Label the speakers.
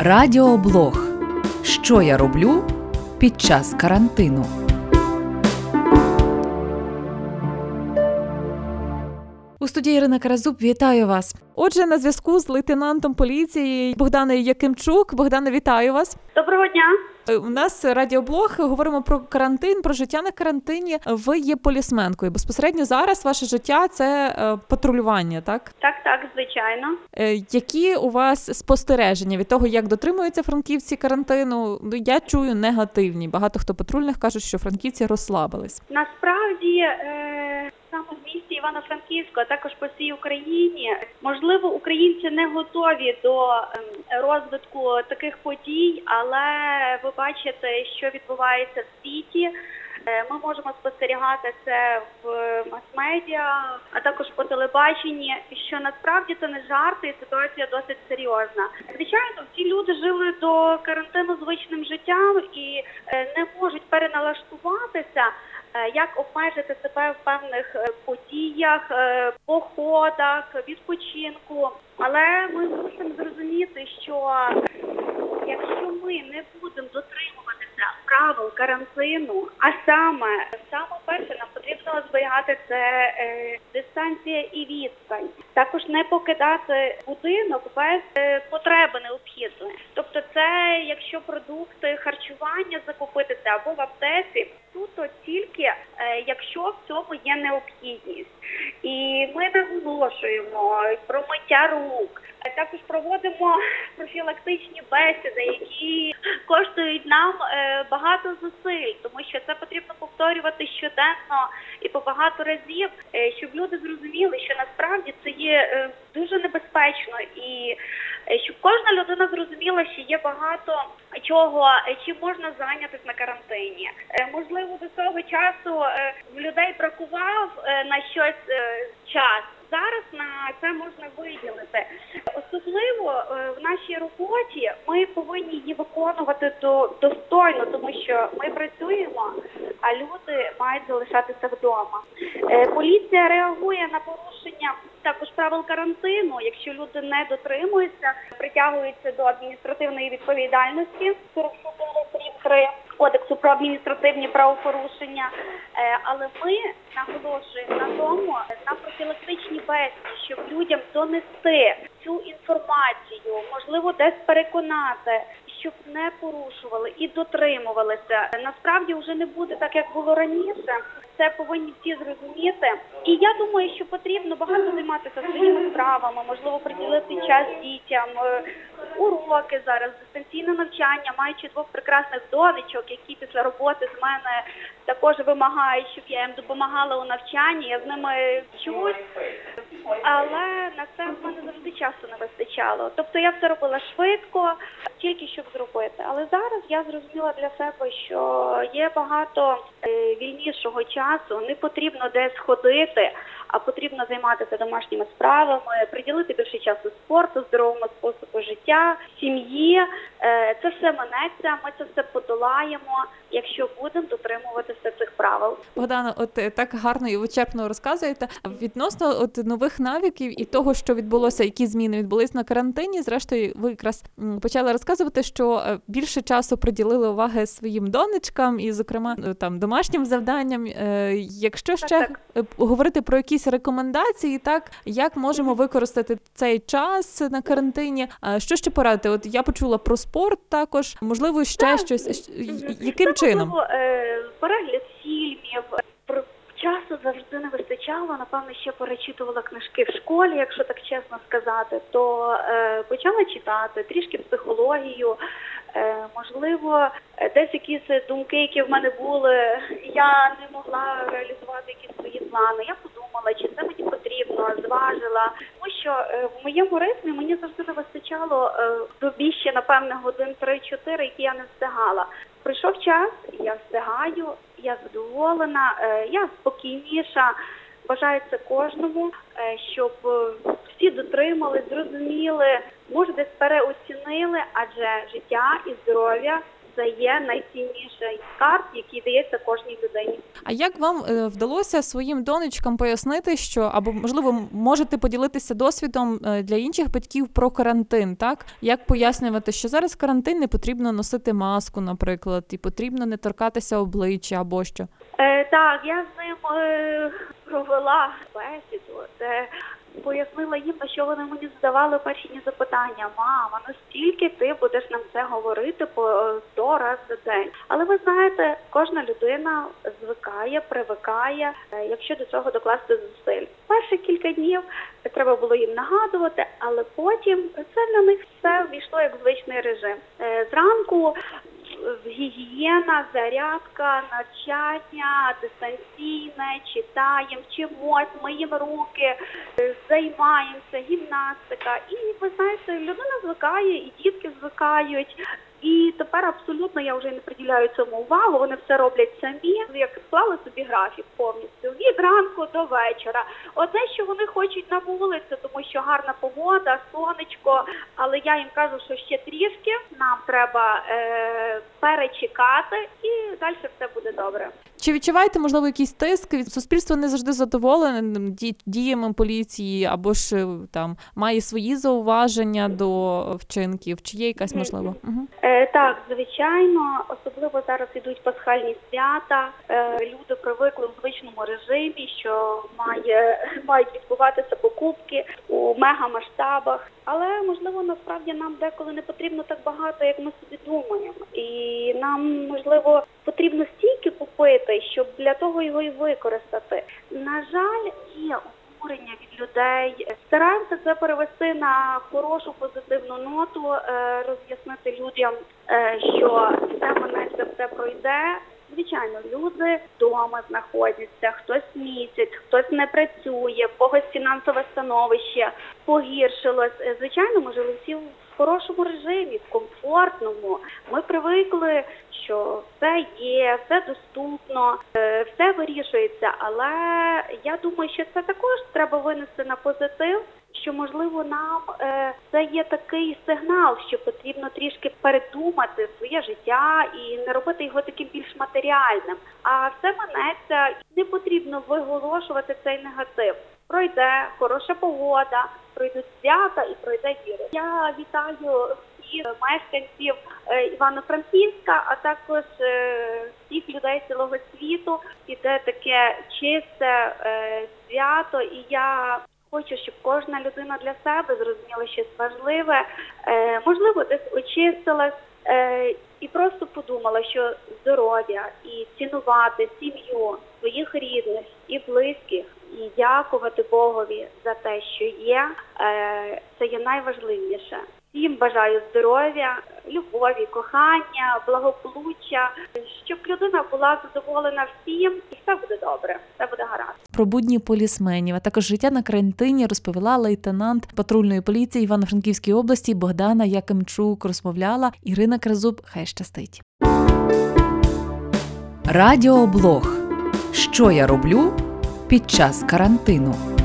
Speaker 1: Радіоблог. Що я роблю під час карантину?
Speaker 2: У студії Ірина Каразуб вітаю вас. Отже, на зв'язку з лейтенантом поліції Богданою Якимчук. Богдане, вітаю вас.
Speaker 3: Доброго дня.
Speaker 2: Е, У нас радіоблог. Говоримо про карантин, про життя на карантині. Ви є полісменкою. Безпосередньо зараз ваше життя це е, патрулювання, так?
Speaker 3: Так, так, звичайно.
Speaker 2: Е, Які у вас спостереження від того, як дотримуються франківці карантину? Ну я чую негативні. Багато хто патрульних кажуть, що франківці розслабились.
Speaker 3: Насправді е, саме в місті Івано-Франківську, а також по всій Україні, можливо, українці не готові до ем, розвитку таких подій, але ви бачите, що відбувається в світі. Е, Ми можемо спостерігати це в мас-медіа, а також по телебаченні, що насправді це не жарти, і ситуація досить серйозна. Звичайно, всі люди жили до карантину звичним життям і е, не можуть переналаштуватися. е, Як обмежити себе в певних подіях, походах, відпочинку. Але ми мусимо зрозуміти, що якщо ми не будемо дотримуватися правил карантину, а саме саме перше нам потрібно зберігати це е, дистанція і відстань. Також не покидати будинок без е, потреби необхідної. Тобто, це якщо продукти харчування закупитися або в аптеці, то тільки е, якщо в цьому є необхідність. І ми наголошуємо про миття рук. Е, Також проводимо профілактичні бесіди, які коштують нам е, багато зусиль, тому що це потрібно повторювати щоденно і по багато разів, е, щоб люди зрозуміли, що насправді це є е, дуже небезпечно, і щоб кожна людина зрозуміла, що є багато чого, чим можна зайнятися на карантині. Можливо, до цього часу в людей бракував на щось час. Зараз на це можна виділити. Особливо е, в нашій роботі ми повинні її виконувати до достойно, тому що ми працюємо, а люди мають залишатися вдома. Е, Поліція реагує на порушення також правил карантину. Якщо люди не дотримуються, притягуються до адміністративної відповідальності 44.3 кодексу про адміністративні правопорушення. Е, Але ми наголошуємо на тому на профілактичній бесіді, щоб людям донести цю інформацію, можливо, десь переконати, щоб не порушували і дотримувалися. Насправді вже не буде так, як було раніше. Це повинні всі зрозуміти. І я думаю, що потрібно багато займатися своїми справами, можливо, приділити час дітям, е, уроки зараз, дистанційне навчання, маючи двох прекрасних донечок, які після роботи з мене також вимагають, щоб я їм допомагала у навчанні. Я з ними вчусь, але на це в мене завжди часу не вистачало. Тобто я все робила швидко, тільки щоб зробити. Але зараз я зрозуміла для себе, що є багато е, вільнішого часу, не потрібно десь ходити, а потрібно займатися домашніми справами, приділити більше часу спорту, здоровому способу життя, сім'ї. Е, Це все минеться, ми це все подолаємо, якщо будемо дотримуватися цих правил.
Speaker 2: Богдана, от е, так гарно і вичерпно розказуєте. Відносно от нових навиків і того, що відбулося, які зміни відбулись на карантині. Зрештою, ви якраз почали розказувати, що е, більше часу приділили уваги своїм донечкам і, зокрема, там домашнім завданням. Якщо ще
Speaker 3: так.
Speaker 2: е, говорити про якісь рекомендації, так як можемо використати цей час на карантині? Що ще порадити? От я почула про спорт також, можливо, ще
Speaker 3: Так.
Speaker 2: щось. Яким
Speaker 3: Це,
Speaker 2: чином?
Speaker 3: можливо, е, перегляд фільмів. Про часу завжди не вистачало. Напевно, ще перечитувала книжки в школі, якщо так чесно сказати, то е, почала читати трішки психологію. Е, можливо, е, десь якісь думки, які в мене були, я не могла реалізувати якісь свої плани. Я подумала, чи це мені потрібно, зважила. Тому що е, в моєму ритмі мені завжди не вистачало е, в добі ще, напевне, годин 3-4, які я не встигала. Прийшов час, я встигаю, я задоволена, е, я спокійніша. Бажаю кожному, е, щоб е, всі дотримали, зрозуміли, може десь переоцінили, адже життя і здоров'я це є найцінніший скарб, який дається кожній людині.
Speaker 2: А як вам е, вдалося своїм донечкам пояснити, що або можливо можете поділитися досвідом е, для інших батьків про карантин? Так як пояснювати, що зараз карантин не потрібно носити маску, наприклад, і потрібно не торкатися обличчя або що?
Speaker 3: Е, так, я з ним е, провела бесіду, де пояснила їм, на що вони мені задавали перші дні запитання. Мама, ну стільки ти будеш нам це говорити по е, сто разів за день. Але ви знаєте, кожна людина звикає, привикає, е, якщо до цього докласти зусиль. Перші кілька днів треба було їм нагадувати, але потім це для них все ввійшло як звичний режим. Е, Зранку гігієна, зарядка, навчання, дистанційне, читаємо, вчимось, миємо руки, е, займаємося, гімнастика. І ви знаєте, людина звикає, і дітки звикають. І тепер абсолютно я вже не приділяю цьому увагу. Вони все роблять самі, як склали собі графік повністю від ранку до вечора. Одне, що вони хочуть на вулицю, тому що гарна погода, сонечко. Але я їм кажу, що ще трішки нам треба е, перечекати, і далі все буде добре.
Speaker 2: Чи відчуваєте, можливо, якийсь тиск? Від суспільства не завжди задоволене ді- діями поліції, або ж е, там має свої зауваження до вчинків? Чи є якась можливо? Угу.
Speaker 3: Е, так, звичайно, особливо зараз ідуть пасхальні свята. Е, люди привикли в звичному режимі, що має мають відбуватися покупки у мегамасштабах. Але можливо насправді нам деколи не потрібно так багато, як ми собі думаємо. І нам можливо потрібно стільки купити, щоб для того його і використати. На жаль, є обурення від людей. Стараємося це перевести на хорошу позитивну ноту, е, роз'яснити людям, е, що все минеться, все пройде. Звичайно, люди вдома знаходяться, хтось місяць, хтось не працює, в когось фінансове становище погіршилось. Е, Звичайно, ми жили всі в хорошому режимі, в комфортному. Ми привикли, що все є, все доступно, е, все вирішується. Але я думаю, що це також треба винести на позитив. Що можливо нам е, це є такий сигнал, що потрібно трішки передумати своє життя і не робити його таким більш матеріальним. А все минеться, не потрібно виголошувати цей негатив. Пройде хороша погода, пройдуть свята і пройде віра. Я вітаю всіх мешканців е, Івано-Франківська, а також е, всіх людей цілого світу. Іде таке чисте е, свято, і я хочу, щоб кожна людина для себе зрозуміла щось важливе, можливо, десь очистилась. І просто подумала, що здоров'я і цінувати сім'ю своїх рідних і близьких, і дякувати Богові за те, що є, е, це є найважливіше. Всім бажаю здоров'я, любові, кохання, благополуччя, щоб людина була задоволена всім, і все буде добре, все буде гаразд.
Speaker 1: Про будні полісменів, а також життя на карантині розповіла лейтенант патрульної поліції Івано-Франківської області Богдана Якимчук. Розмовляла Ірина Кразуб. Хай щастить. Радіоблог. Що я роблю під час карантину.